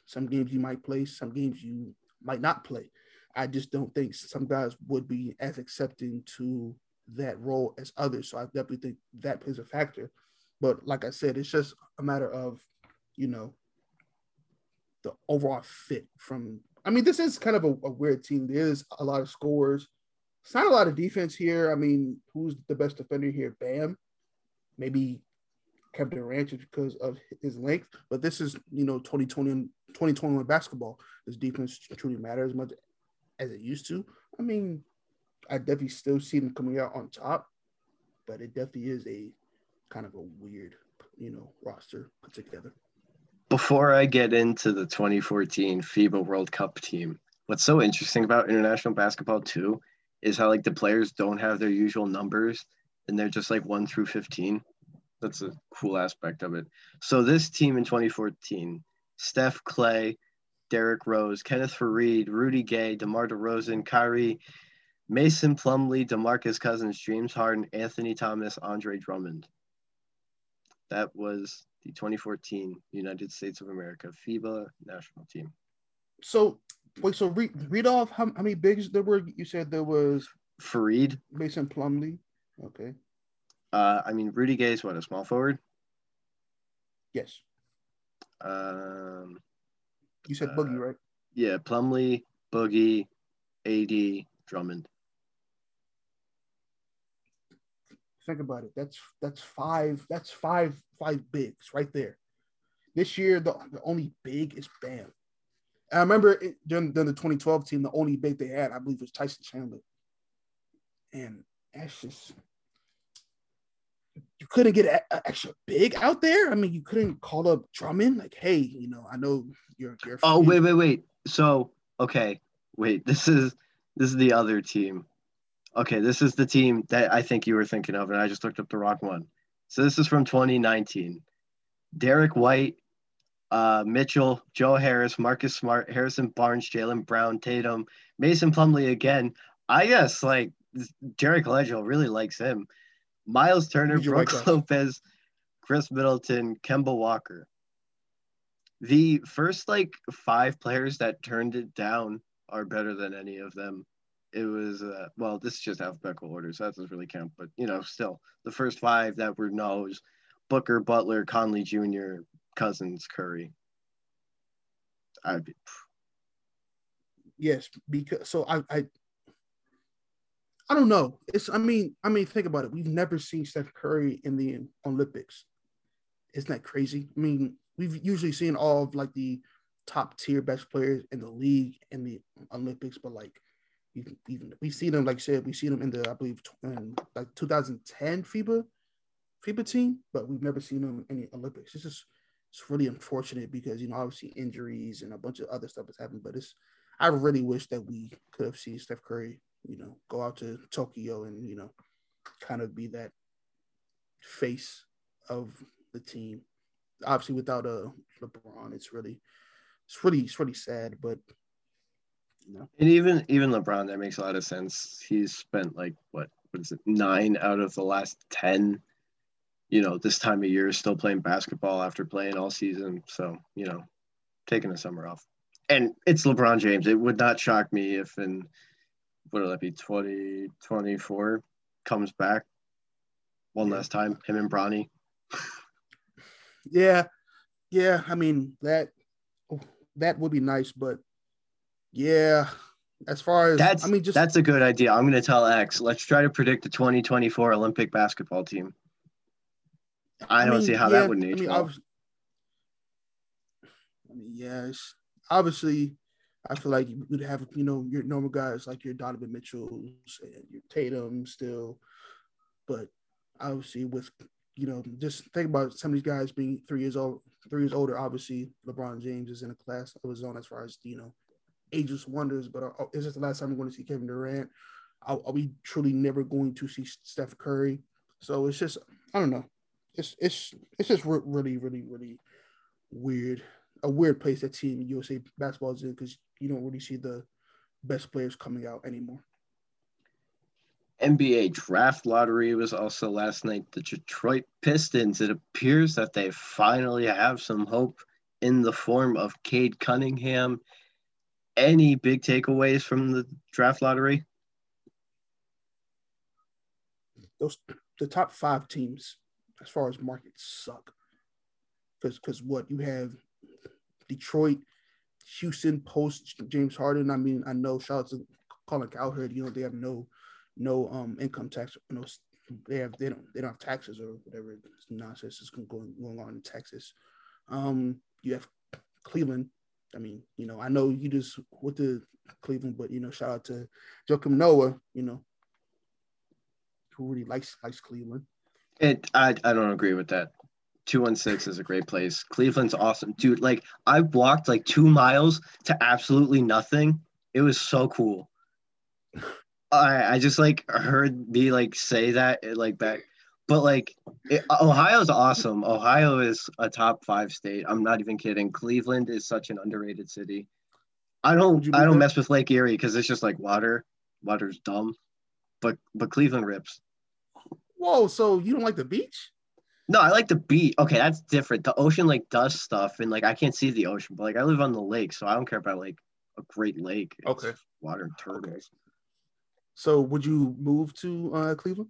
some games you might play, some games you might not play. I just don't think some guys would be as accepting to that role as others. So I definitely think that plays a factor. But like I said, it's just a matter of, you know, the overall fit from. I mean, this is kind of a, a weird team. There's a lot of scores. It's not a lot of defense here. I mean, who's the best defender here? Bam. Maybe Kevin Durant because of his length. But this is, you know, 2020 and 2021 basketball. This defense truly matters as much as it used to. I mean, I definitely still see them coming out on top, but it definitely is a kind of a weird, you know, roster put together. Before I get into the 2014 FIBA World Cup team, what's so interesting about international basketball too is how like the players don't have their usual numbers and they're just like 1 through 15. That's a cool aspect of it. So this team in 2014, Steph Klay, Derrick Rose, Kenneth Faried, Rudy Gay, DeMar DeRozan, Kyrie, Mason Plumlee, DeMarcus Cousins, James Harden, Anthony Thomas, Andre Drummond. That was the 2014 United States of America FIBA national team. So wait, so read read off how, how many bigs there were. You said there was Faried, Mason Plumlee. Okay. Uh, I mean Rudy Gay is what a small forward. Yes. Um, you said Boogie, uh, right? Yeah, Plumlee, Boogie, AD, Drummond. Think about it. That's that's five. That's five five bigs right there. This year, the, the only big is Bam. And I remember it, during, during the 2012 team, the only big they had, I believe, was Tyson Chandler. And that's just you couldn't get an extra big out there. I mean, you couldn't call up Drummond like, hey, you know, I know you're. you're oh wait, wait, wait. So okay, wait. This is this is the other team. Okay, this is the team that I think you were thinking of, and I just looked up the wrong one. So this is from 2019. Derrick White, uh, Mitchell, Joe Harris, Marcus Smart, Harrison Barnes, Jaylen Brown, Tatum, Mason Plumlee again. I guess like Derek Ledger really likes him. Miles Turner, Brook like Lopez, Khris Middleton, Kemba Walker. The first like five players that turned it down are better than any of them it was uh, well this is just alphabetical order so that doesn't really count but you know still the first five that were no's booker butler conley jr cousins curry i'd be yes because so i i i don't know. It's i mean i mean think about it. We've never seen steph curry in the olympics. Isn't that crazy? I mean we've usually seen all of like the top tier best players in the league in the olympics but like even, even we've seen them, like I said, we've seen them in the, I believe, in like 2010 FIBA FIBA team, but we've never seen them in the Olympics. It's just it's really unfortunate because you know obviously injuries and a bunch of other stuff has happened, but it's I really wish that we could have seen Steph Curry, you know, go out to Tokyo and you know, kind of be that face of the team. Obviously, without a uh, LeBron, it's really, it's really, it's really sad. But you know? And even even LeBron, that makes a lot of sense. He's spent like what what is it, nine out of the last ten, you know, this time of year still playing basketball after playing all season. So, you know, taking the summer off. And it's LeBron James. It would not shock me if in what will that be, 2024 comes back one last time, him and Bronny. yeah. Yeah. I mean that that would be nice, but yeah. As far as that's, I mean, just that's a good idea. I'm going to tell X. Let's try to predict the 2024 Olympic basketball team. I, I don't mean, see how yeah, that would age I mean, well. I mean, yes, obviously, I feel like you would have you know your normal guys like your Donovan Mitchells and your Tatum still, but obviously with you know just think about some of these guys being three years old, three years older. Obviously, LeBron James is in a class of his own as far as you know ageless wonders, but uh, is this the last time we're going to see Kevin Durant? Are, are, we truly never going to see Steph Curry? So it's just I don't know. It's it's it's just re- really really really weird, a weird place that team USA basketball is in because you don't really see the best players coming out anymore. NBA draft lottery was also last night. The Detroit Pistons, it appears that they finally have some hope in the form of Cade Cunningham. Any big takeaways from the draft lottery? Those the top five teams, as far as markets, suck. Because because what you have Detroit, Houston post James Harden. I mean, I know shout out to Colin Cowherd, you know, they have no no um income tax, no they have they don't they don't have taxes or whatever nonsense is going going on in Texas. Um, you have Cleveland. I mean, you know, I know you just with the Cleveland, but you know, shout out to Joakim Noah, you know, who really likes likes Cleveland. It I I don't agree with that. 216 is a great place. Cleveland's awesome. Dude, like I walked like two miles to absolutely nothing. It was so cool. I I just like heard me like say that eh, like back but like it, uh, Ohio's awesome. Ohio is a top five state. I'm not even kidding. Cleveland is such an underrated city. I don't I don't mess with Lake Erie because it's just like water. Water's dumb. But but Cleveland rips. Whoa, so you don't like the beach? No, I like the beach. Okay, that's different. The ocean like does stuff, and like I can't see the ocean, but like I live on the lake, so I don't care about like a great lake. It's okay. Water and turtles. Okay. So would you move to uh, Cleveland?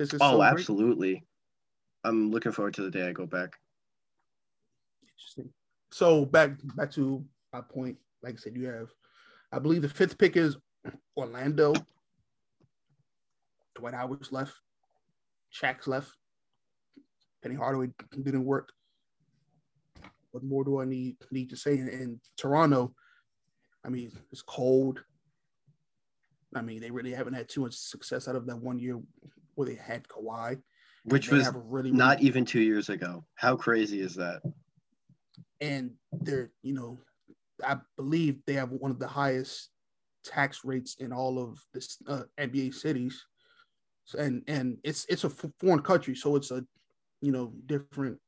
oh, so absolutely. I'm looking forward to the day I go back. Interesting. So back back to my point. Like I said, you have, I believe the fifth pick is Orlando. Dwight Howard's left. Shaq's left. Penny Hardaway didn't work. What more do I need need to say? In, in Toronto, I mean, it's cold. I mean, they really haven't had too much success out of that one year where they had Kawhi, which was really, not really, even two years ago. How crazy is that? And they're, you know, I believe they have one of the highest tax rates in all of the uh, NBA cities, and and it's it's a foreign country, so it's a you know different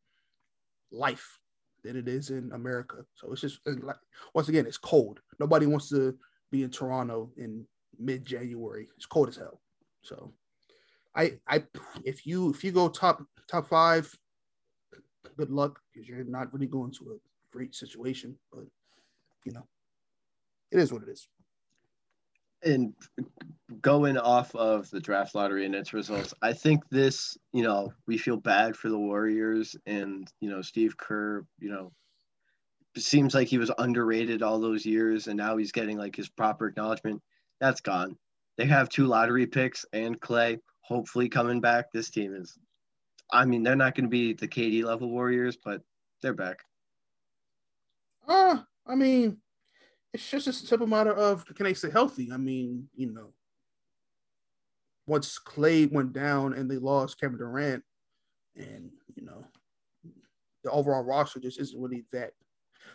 life than it is in America. So it's just like once again, it's cold. Nobody wants to be in Toronto in mid January. It's cold as hell. So I I if you if you go top top five, good luck because you're not really going to a great situation. But you know, it is what it is. And going off of the draft lottery and its results, I think this, you know, we feel bad for the Warriors and you know Steve Kerr, you know, seems like he was underrated all those years, and now he's getting like his proper acknowledgement. That's gone. They have two lottery picks and Klay hopefully coming back. This team is, I mean, they're not going to be the KD level Warriors, but they're back. Uh, I mean, it's just a simple matter of can they stay healthy? I mean, you know, once Klay went down and they lost Kevin Durant, and you know, the overall roster just isn't really that.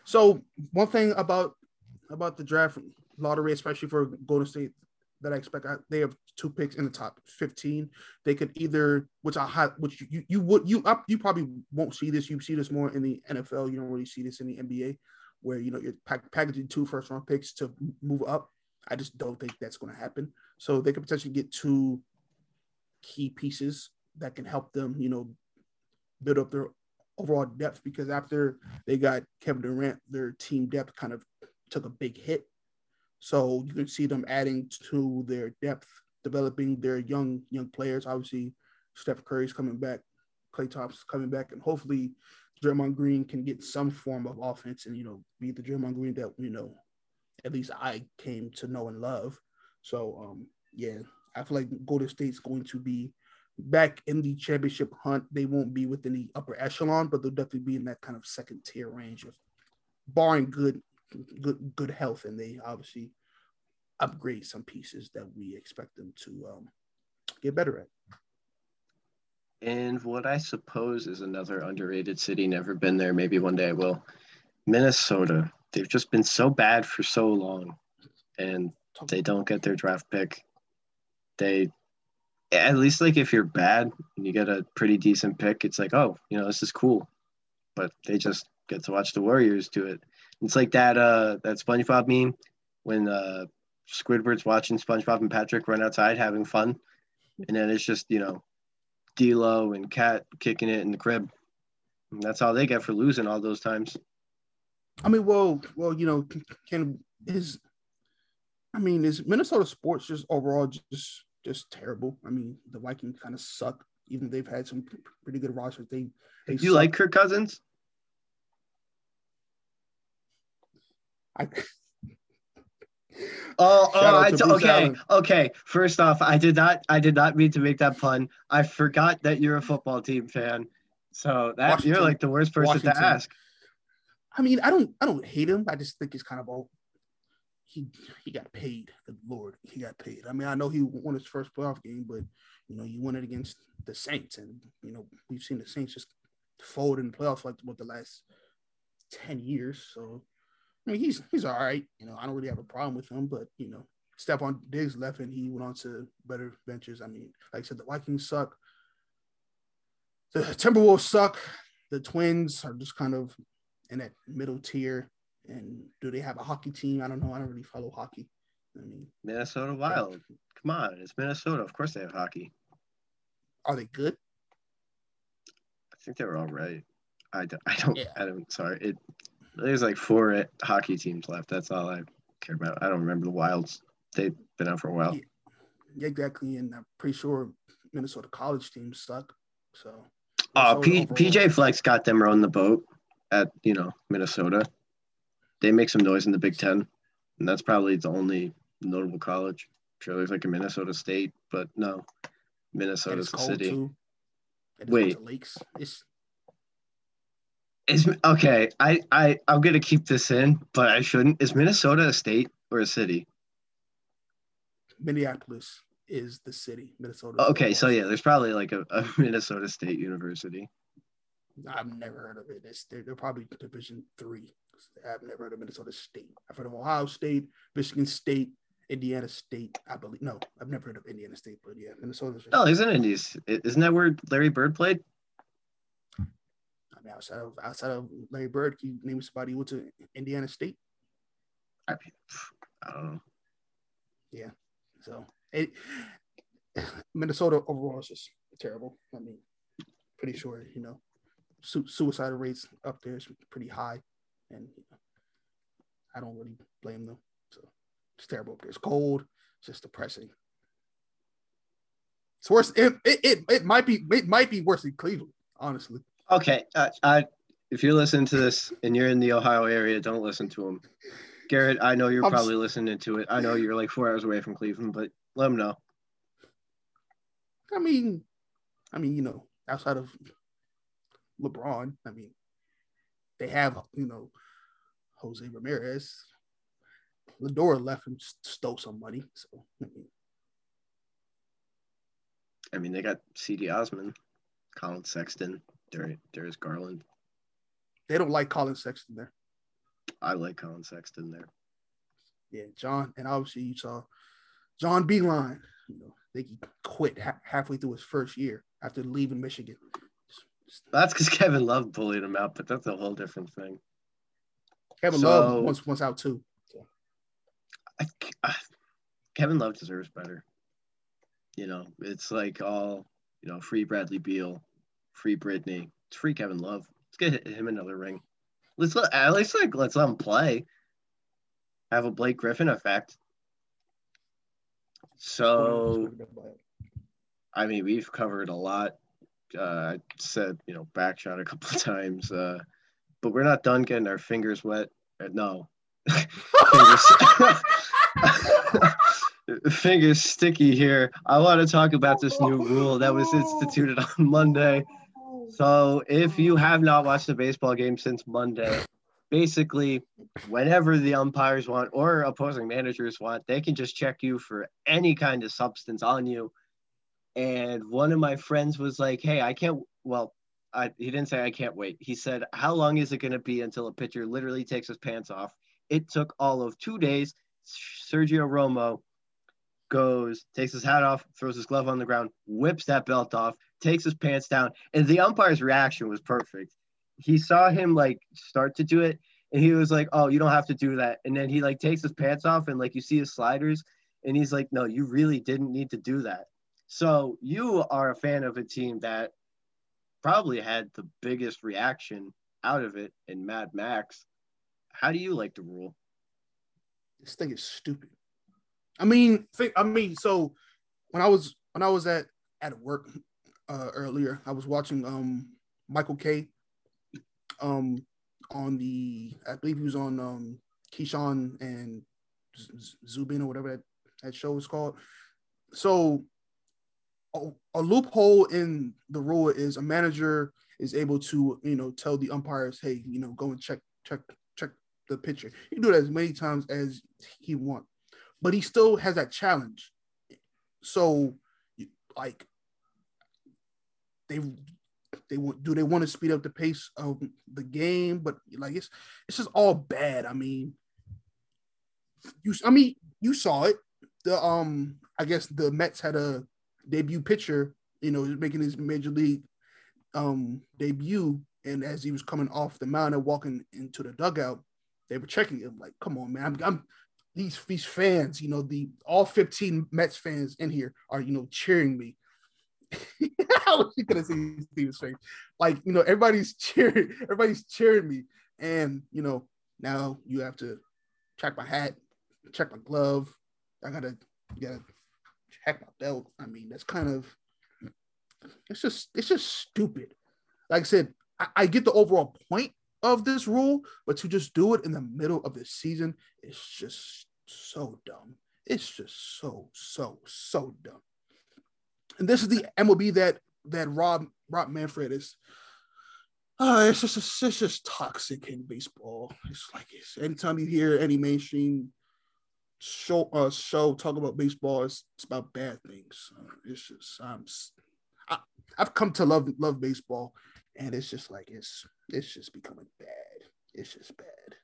So one thing about about the draft lottery, especially for Golden State, that I expect. they have two picks in the top 15. They could either, which I have, which you you would you up you probably won't see this. You see this more in the NFL. You don't really see this in the NBA, where you know you're pack, packaging two first round picks to move up. I just don't think that's going to happen. So they could potentially get two key pieces that can help them, you know, build up their overall depth. Because after they got Kevin Durant, their team depth kind of took a big hit so you can see them adding to their depth, developing their young young players. Obviously, Steph Curry's coming back, Klay Thompson's coming back, and hopefully Draymond Green can get some form of offense and you know be the Draymond Green that you know at least I came to know and love. So um yeah, I feel like Golden State's going to be back in the championship hunt. They won't be within the upper echelon, but they'll definitely be in that kind of second tier range of barring good good good health, and they obviously upgrade some pieces that we expect them to um, get better at. And what I suppose is another underrated city, never been there, maybe one day I will. Minnesota. They've just been so bad for so long, and they don't get their draft pick. They, at least, like if you're bad and you get a pretty decent pick, it's like, oh, you know, this is cool. But they just get to watch the Warriors do it. It's like that uh that SpongeBob meme when uh Squidward's watching SpongeBob and Patrick run outside having fun, and then it's just you know, D'Lo and Cat kicking it in the crib. And that's all they get for losing all those times. I mean, well, well, you know, can, can is, I mean, is Minnesota sports just overall just just terrible? I mean, the Vikings kind of suck. Even they've had some pretty good rosters. They, they Do you like Kirk Cousins? I, Oh, oh, Shout I t- okay, Allen. okay. First off, I did not, I did not mean to make that pun. I forgot that you're a football team fan, so that Washington. you're like the worst person Washington. to ask. I mean, I don't I don't hate him. I just think it's kind of all he he got paid. Good lord, he got paid. I mean, I know he won his first playoff game, but you know, you won it against the Saints, and you know, we've seen the Saints just fold in the playoffs like what the last ten years. So I mean, he's he's all right. You know, I don't really have a problem with him, but you know, Stefon Diggs left and he went on to better ventures. I mean, like I said, the Vikings suck. The Timberwolves suck. The Twins are just kind of in that middle tier. And do they have a hockey team? I don't know. I don't really follow hockey. I mean, Minnesota Wild. Come on, it's Minnesota. Of course they have hockey. are they good? I think they were all right. I don't, I don't, Yeah. I don't. Sorry, it. There's like four hockey teams left. That's all I care about. I don't remember the Wilds. They've been out for a while. Yeah. Yeah, exactly. And I'm pretty sure Minnesota college teams suck. So, Oh, P- PJ Fleck got them rowing the boat at you know Minnesota. They make some noise in the Big Ten, and that's probably the only notable college. sure, there's like a Minnesota State, but no, Minnesota's the city. too. Wait. lakes. It's Is okay. I I I'm gonna keep this in, but I shouldn't. Is Minnesota a state or a city? Minneapolis is the city. Minnesota. Okay, so yeah, there's probably like a, a Minnesota State University. I've never heard of it. It's, they're, they're probably Division three. I've never heard of Minnesota State. I've heard of Ohio State, Michigan State, Indiana State. I believe. No, I've never heard of Indiana State, but yeah, Minnesota's. Just, Oh, isn't it? Is- Isn't that where Larry Bird played? I mean, outside of outside of Larry Bird, can you name somebody who went to Indiana State? I, I don't know. So it, Minnesota overall is just terrible. I mean, pretty sure you know su- suicide rates up there is pretty high, and you know, I don't really blame them. So it's terrible up there. It's cold. It's just depressing. It's worse. It, it, it, it might be it might be worse than Cleveland, honestly. Okay, uh, I, if you're listening to this and you're in the Ohio area, don't listen to him. Garrett, I know you're I'm s- probably listening to it. I know you're like four hours away from Cleveland, but let him know. I mean, I mean, you know, outside of LeBron, I mean, they have, you know, Jose Ramirez. Ladora left and stole some money. So, I mean, I mean, they got Cedi Osman, Collin Sexton, Dar- Darius Garland. they don't like Collin Sexton there. I like Collin Sexton there. Yeah, John, and obviously you saw John Beilein. You know, they quit ha- halfway through his first year after leaving Michigan. That's because Kevin Love bullied him out, but that's a whole different thing. Kevin So- Love once once out too. I, I- Kevin Love deserves better. You know, it's like all, you know, free Bradley Beal, free. It's free Kevin Love. Let's get him another ring. Let's let, at least like let's let him play. Have a Blake Griffin effect. So I mean, we've covered a lot. Uh, I said, you know, backshot a couple of times, uh, but we're not done getting our fingers wet. Uh, no, fingers, fingers sticky here. I want to talk about this new rule that was instituted on Monday. So, if you have not watched a baseball game since Monday, basically, whenever the umpires want or opposing managers want, they can just check you for any kind of substance on you. And one of my friends was like, "Hey, I can't." Well, I, he didn't say I can't wait. He said, "How long is it going to be until a pitcher literally takes his pants off?" It took all of two days. Sergio Romo goes, takes his hat off, throws his glove on the ground, whips that belt off, takes his pants down, and the umpire's reaction was perfect. he saw him like start to do it, and he was like, "Oh, you don't have to do that." And then he like takes his pants off, and like you see his sliders, and he's like, "No, you really didn't need to do that." So you are a fan of a team that probably had the biggest reaction out of it in Mad Max. How do you like the rule? This thing is stupid. I mean. I mean, so when I was when I was at at work uh, earlier, I was watching um Michael Kay um on the I believe he was on um Keyshawn and Zubin or whatever that, that show is called. So a, a, loophole in the rule is a manager is able to you know tell the umpires, hey, you know, go and check check check the pitcher. He can do it as many times as he want, but he still has that challenge. So, like, they they want do they want to speed up the pace of the game? But like, it's it's just all bad. I mean, you I mean you saw it. The um I guess the Mets had a debut pitcher, you know, making his major league um, debut. And as he was coming off the mound and walking into the dugout, they were checking him like, "Come on, man! I'm, I'm these these fans, you know, the all 15 Mets fans in here are, you know, cheering me." I wish you could have seen Steven's face. Like, you know, everybody's cheering, everybody's cheering me, and you know, now you have to check my hat, check my glove. I gotta, gotta check my belt. I mean, that's kind of it's just it's just stupid. Like I said, I, I get the overall point of this rule, but to just do it in the middle of the season is just so dumb. It's just so so so dumb. And this is the MLB that that Rob Rob Manfred is. Uh, it's just it's just toxic in baseball. It's like it's anytime you hear any mainstream show uh, show talk about baseball, it's, it's about bad things. Uh, it's just I'm I, I've come to love love baseball, and it's just like it's it's just becoming bad. It's just bad.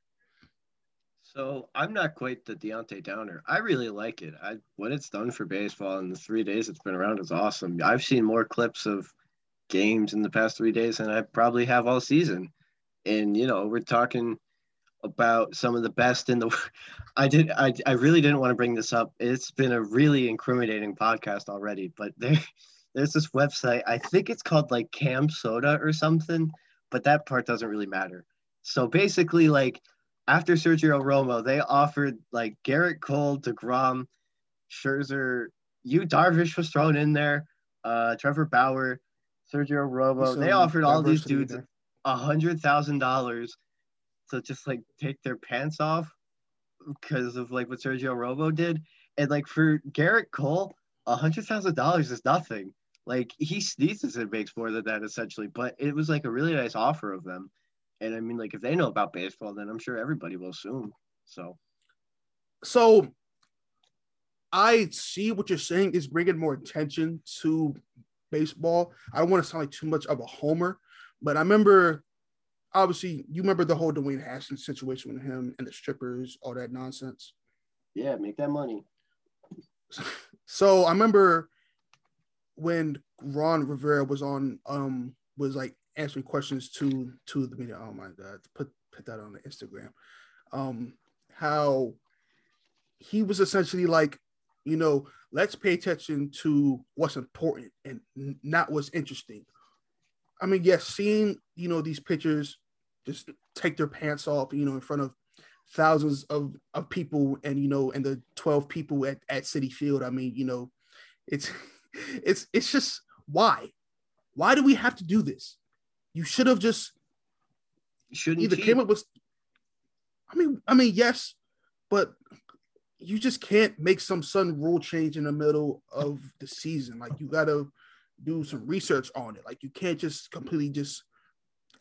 So I'm not quite the Deontay Downer. I really like it. I what it's done for baseball in the three days it's been around is awesome. I've seen more clips of games in the past three days than I probably have all season. And you know, we're talking about some of the best in the I did I, I really didn't want to bring this up. It's been a really incriminating podcast already, but there there's this website. I think it's called like Cam Soda or something, but that part doesn't really matter. So basically, like after Sergio Romo, they offered like Gerrit Cole, DeGrom, Scherzer, Yu Darvish was thrown in there, uh, Trevor Bauer, Sergio Romo. So they offered all these dudes a hundred thousand dollars to just like take their pants off because of like what Sergio Romo did. And like for Gerrit Cole, a hundred thousand dollars is nothing. Like he sneezes and makes more than that essentially, but it was like a really nice offer of them. And I mean, like if they know about baseball, then I'm sure everybody will assume. So, so I see what you're saying is bringing more attention to baseball. I don't want to sound like too much of a homer, but I remember, obviously, you remember the whole Dwayne Haskins situation with him and the strippers, all that nonsense. Yeah, make that money. So I remember when Ron Rivera was on um was like answering questions to to the media. Oh my god, put put that on the Instagram. Um how he was essentially like, you know, let's pay attention to what's important and not what's interesting. I mean, yes, seeing, you know, these pictures just take their pants off, you know, in front of thousands of, of people and you know and the 12 people at, at Citi Field. I mean, you know, it's it's it's just why? Why do we have to do this? You should have just shouldn't either cheat. came up with. I mean, I mean, yes, but you just can't make some sudden rule change in the middle of the season. Like you gotta do some research on it. Like you can't just completely just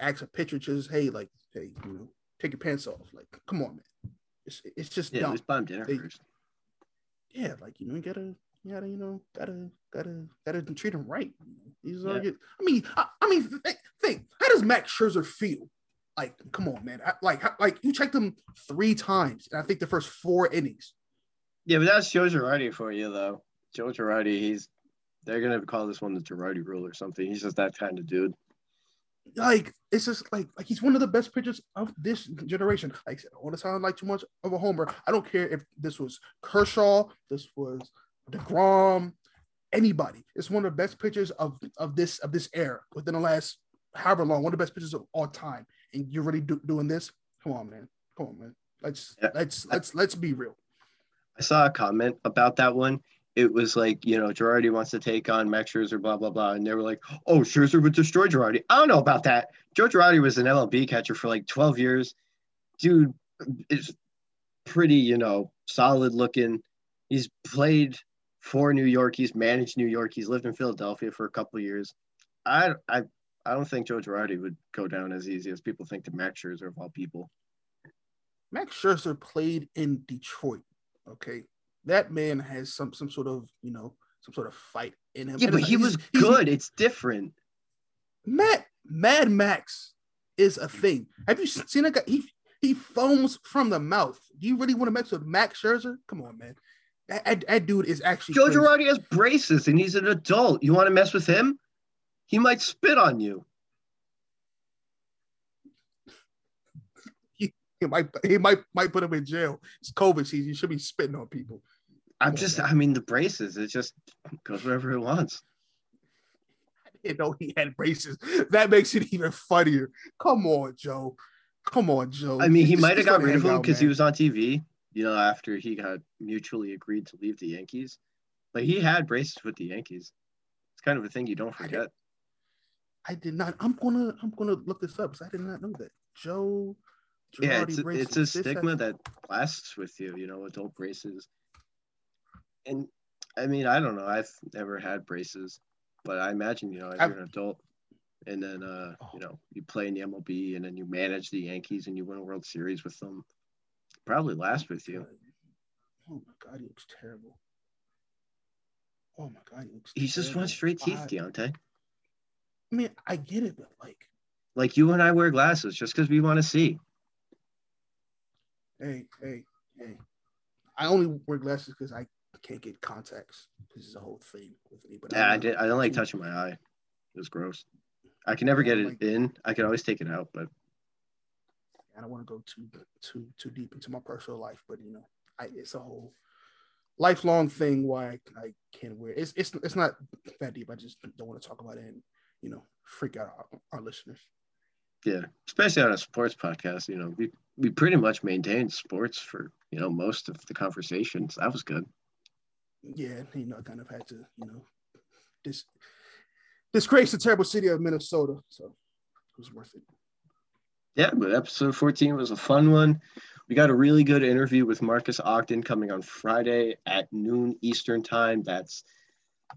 ask a pitcher just hey, like hey, you know, take your pants off. Like, come on, man. It's it's just yeah, dumb. Bomb dinner they, first. Yeah, like you know, you gotta you gotta, you know, gotta, gotta, gotta treat him right. These yeah. are, I mean, I, I mean, think, think, how does Max Scherzer feel? Like, come on, man. Like, like you checked him three times, and I think the first four innings. Yeah, but that's Joe Girardi for you, though. Joe Girardi, he's they're gonna call this one the Girardi rule or something. He's just that kind of dude. like it's just like like he's one of the best pitchers of this generation. Like I said, I don't want to sound like too much of a homer. I don't care if this was Kershaw, this was DeGrom, anybody. It's one of the best pitchers of of this of this era within the last however long. One of the best pitchers of all time. And you're really do, doing this? Come on, man. Come on, man. Let's yeah. let's let's let's be real. I saw a comment about that one it was like, you know, Girardi wants to take on Max Scherzer, blah, blah, blah. And they were like, oh, Scherzer would destroy Girardi. I don't know about that. Joe Girardi was an MLB catcher for like 12 years. Dude is pretty, you know, solid looking. He's played for New York. He's managed New York. He's lived in Philadelphia for a couple of years. I, I, I don't think Joe Girardi would go down as easy as people think to Max Scherzer of all people. Max Scherzer played in Detroit. Okay that man has some some sort of you know some sort of fight in him. Yeah, but he was good. It's different. Matt Mad Max is a thing. Have you seen a guy? He he foams from the mouth. Do you really want to mess with Max Scherzer? Come on, man. That, that, that dude is actually. Joe Girardi has braces and he's an adult. You want to mess with him? He might spit on you. He, he might he might might put him in jail. It's COVID season. You should be spitting on people. I'm just, I mean, the braces, it just goes wherever it wants. I didn't know he had braces. That makes it even funnier. Come on, Joe. Come on, Joe. I mean, he might have got rid of him because he was on TV, you know, after he got mutually agreed to leave the Yankees. But he had braces with the Yankees. It's kind of a thing you don't forget. I did, not. I'm gonna I'm gonna look this up because I did not know that. Joe Girardi yeah, it's a, it's a stigma that lasts with you, you know, adult braces and I mean, I don't know. I've never had braces, but I imagine you know, as you're an adult, and then uh, oh. you know, you play in the MLB, and then you manage the Yankees, and you win a World Series with them. Probably last with you. Oh my God, he looks terrible. Oh my God, he looks. He's just one straight teeth, Deontay. I mean, I get it, but like, like you and I wear glasses just because we want to see. Hey, hey, hey! I only wear glasses because I can't get contacts. This is a whole thing with me. But yeah, I, I did. I don't like touching my eye. It's gross. I can never get it like, in. I can always take it out, but I don't want to go too too too deep into my personal life. But you know, I, it's a whole lifelong thing why I, I can't wear. It. It's it's it's not that deep. I just don't want to talk about it and you know freak out our, our listeners. Yeah, especially on a sports podcast. You know, we we pretty much maintained sports for you know most of the conversations. That was good yeah, you know, I kind of had to, you know, dis- disgrace the terrible city of Minnesota. So it was worth it. Yeah, but episode 14 was a fun one. We got a really good interview with Marcus Ogden coming on Friday at noon Eastern time. That's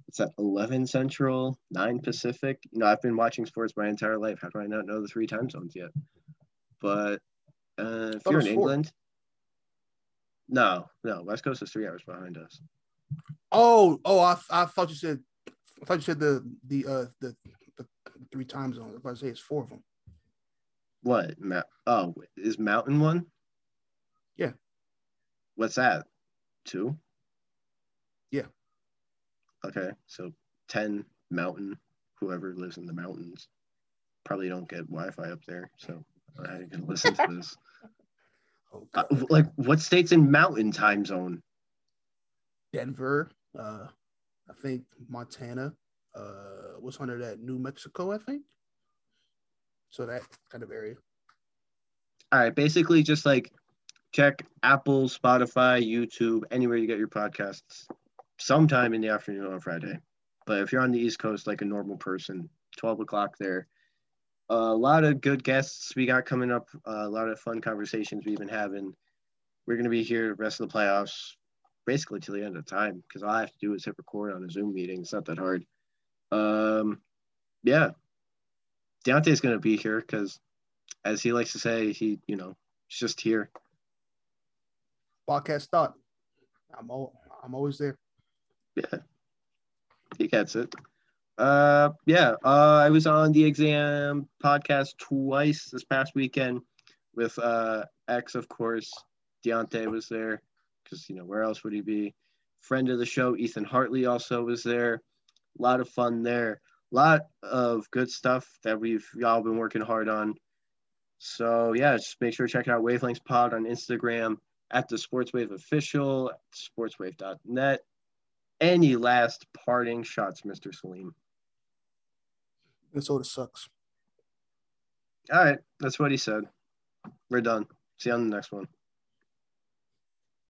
it's at 11 Central, 9 Pacific. You know, I've been watching sports my entire life. How do I not know the three time zones yet? But uh, if you're in England, no, no, West Coast is three hours behind us. Oh, oh, I, I thought you said, I thought you said the the uh the, the three time zones. if I was about to say it's four of them. What? Oh, is Mountain one? Yeah. What's that? Two. Yeah. Okay, so ten Mountain. Whoever lives in the mountains probably don't get Wi-Fi up there, so I can listen to this. oh, uh, like, what state's in Mountain time zone? Denver, uh, I think Montana, uh, was under that New Mexico, I think. So that kind of area. All right, basically just like check Apple, Spotify, YouTube, anywhere you get your podcasts sometime in the afternoon on Friday. But if you're on the East Coast like a normal person, 12 o'clock there. Uh, a lot of good guests we got coming up, uh, a lot of fun conversations we've been having. We're going to be here the rest of the playoffs basically till the end of time because all I have to do is hit record on a Zoom meeting. It's not that hard. Um, yeah, Deontay's going to be here because, as he likes to say, he you know he's just here. Podcast thought. I'm all, I'm always there. Yeah, he gets it. Uh, yeah, uh, I was on the exam podcast twice this past weekend with uh X, of course. Deontay was there because you know where else would he be? Friend of the show, Ethan Hartley also was there. A lot of fun there. A lot of good stuff that we've y'all been working hard on. So yeah, just make sure to check out Wavelengths Pod on Instagram at the Sportswave official, sportswave.net. Any last parting shots, Mr. Salim? Minnesota sucks. All right, that's what he said. We're done. See you on the next one.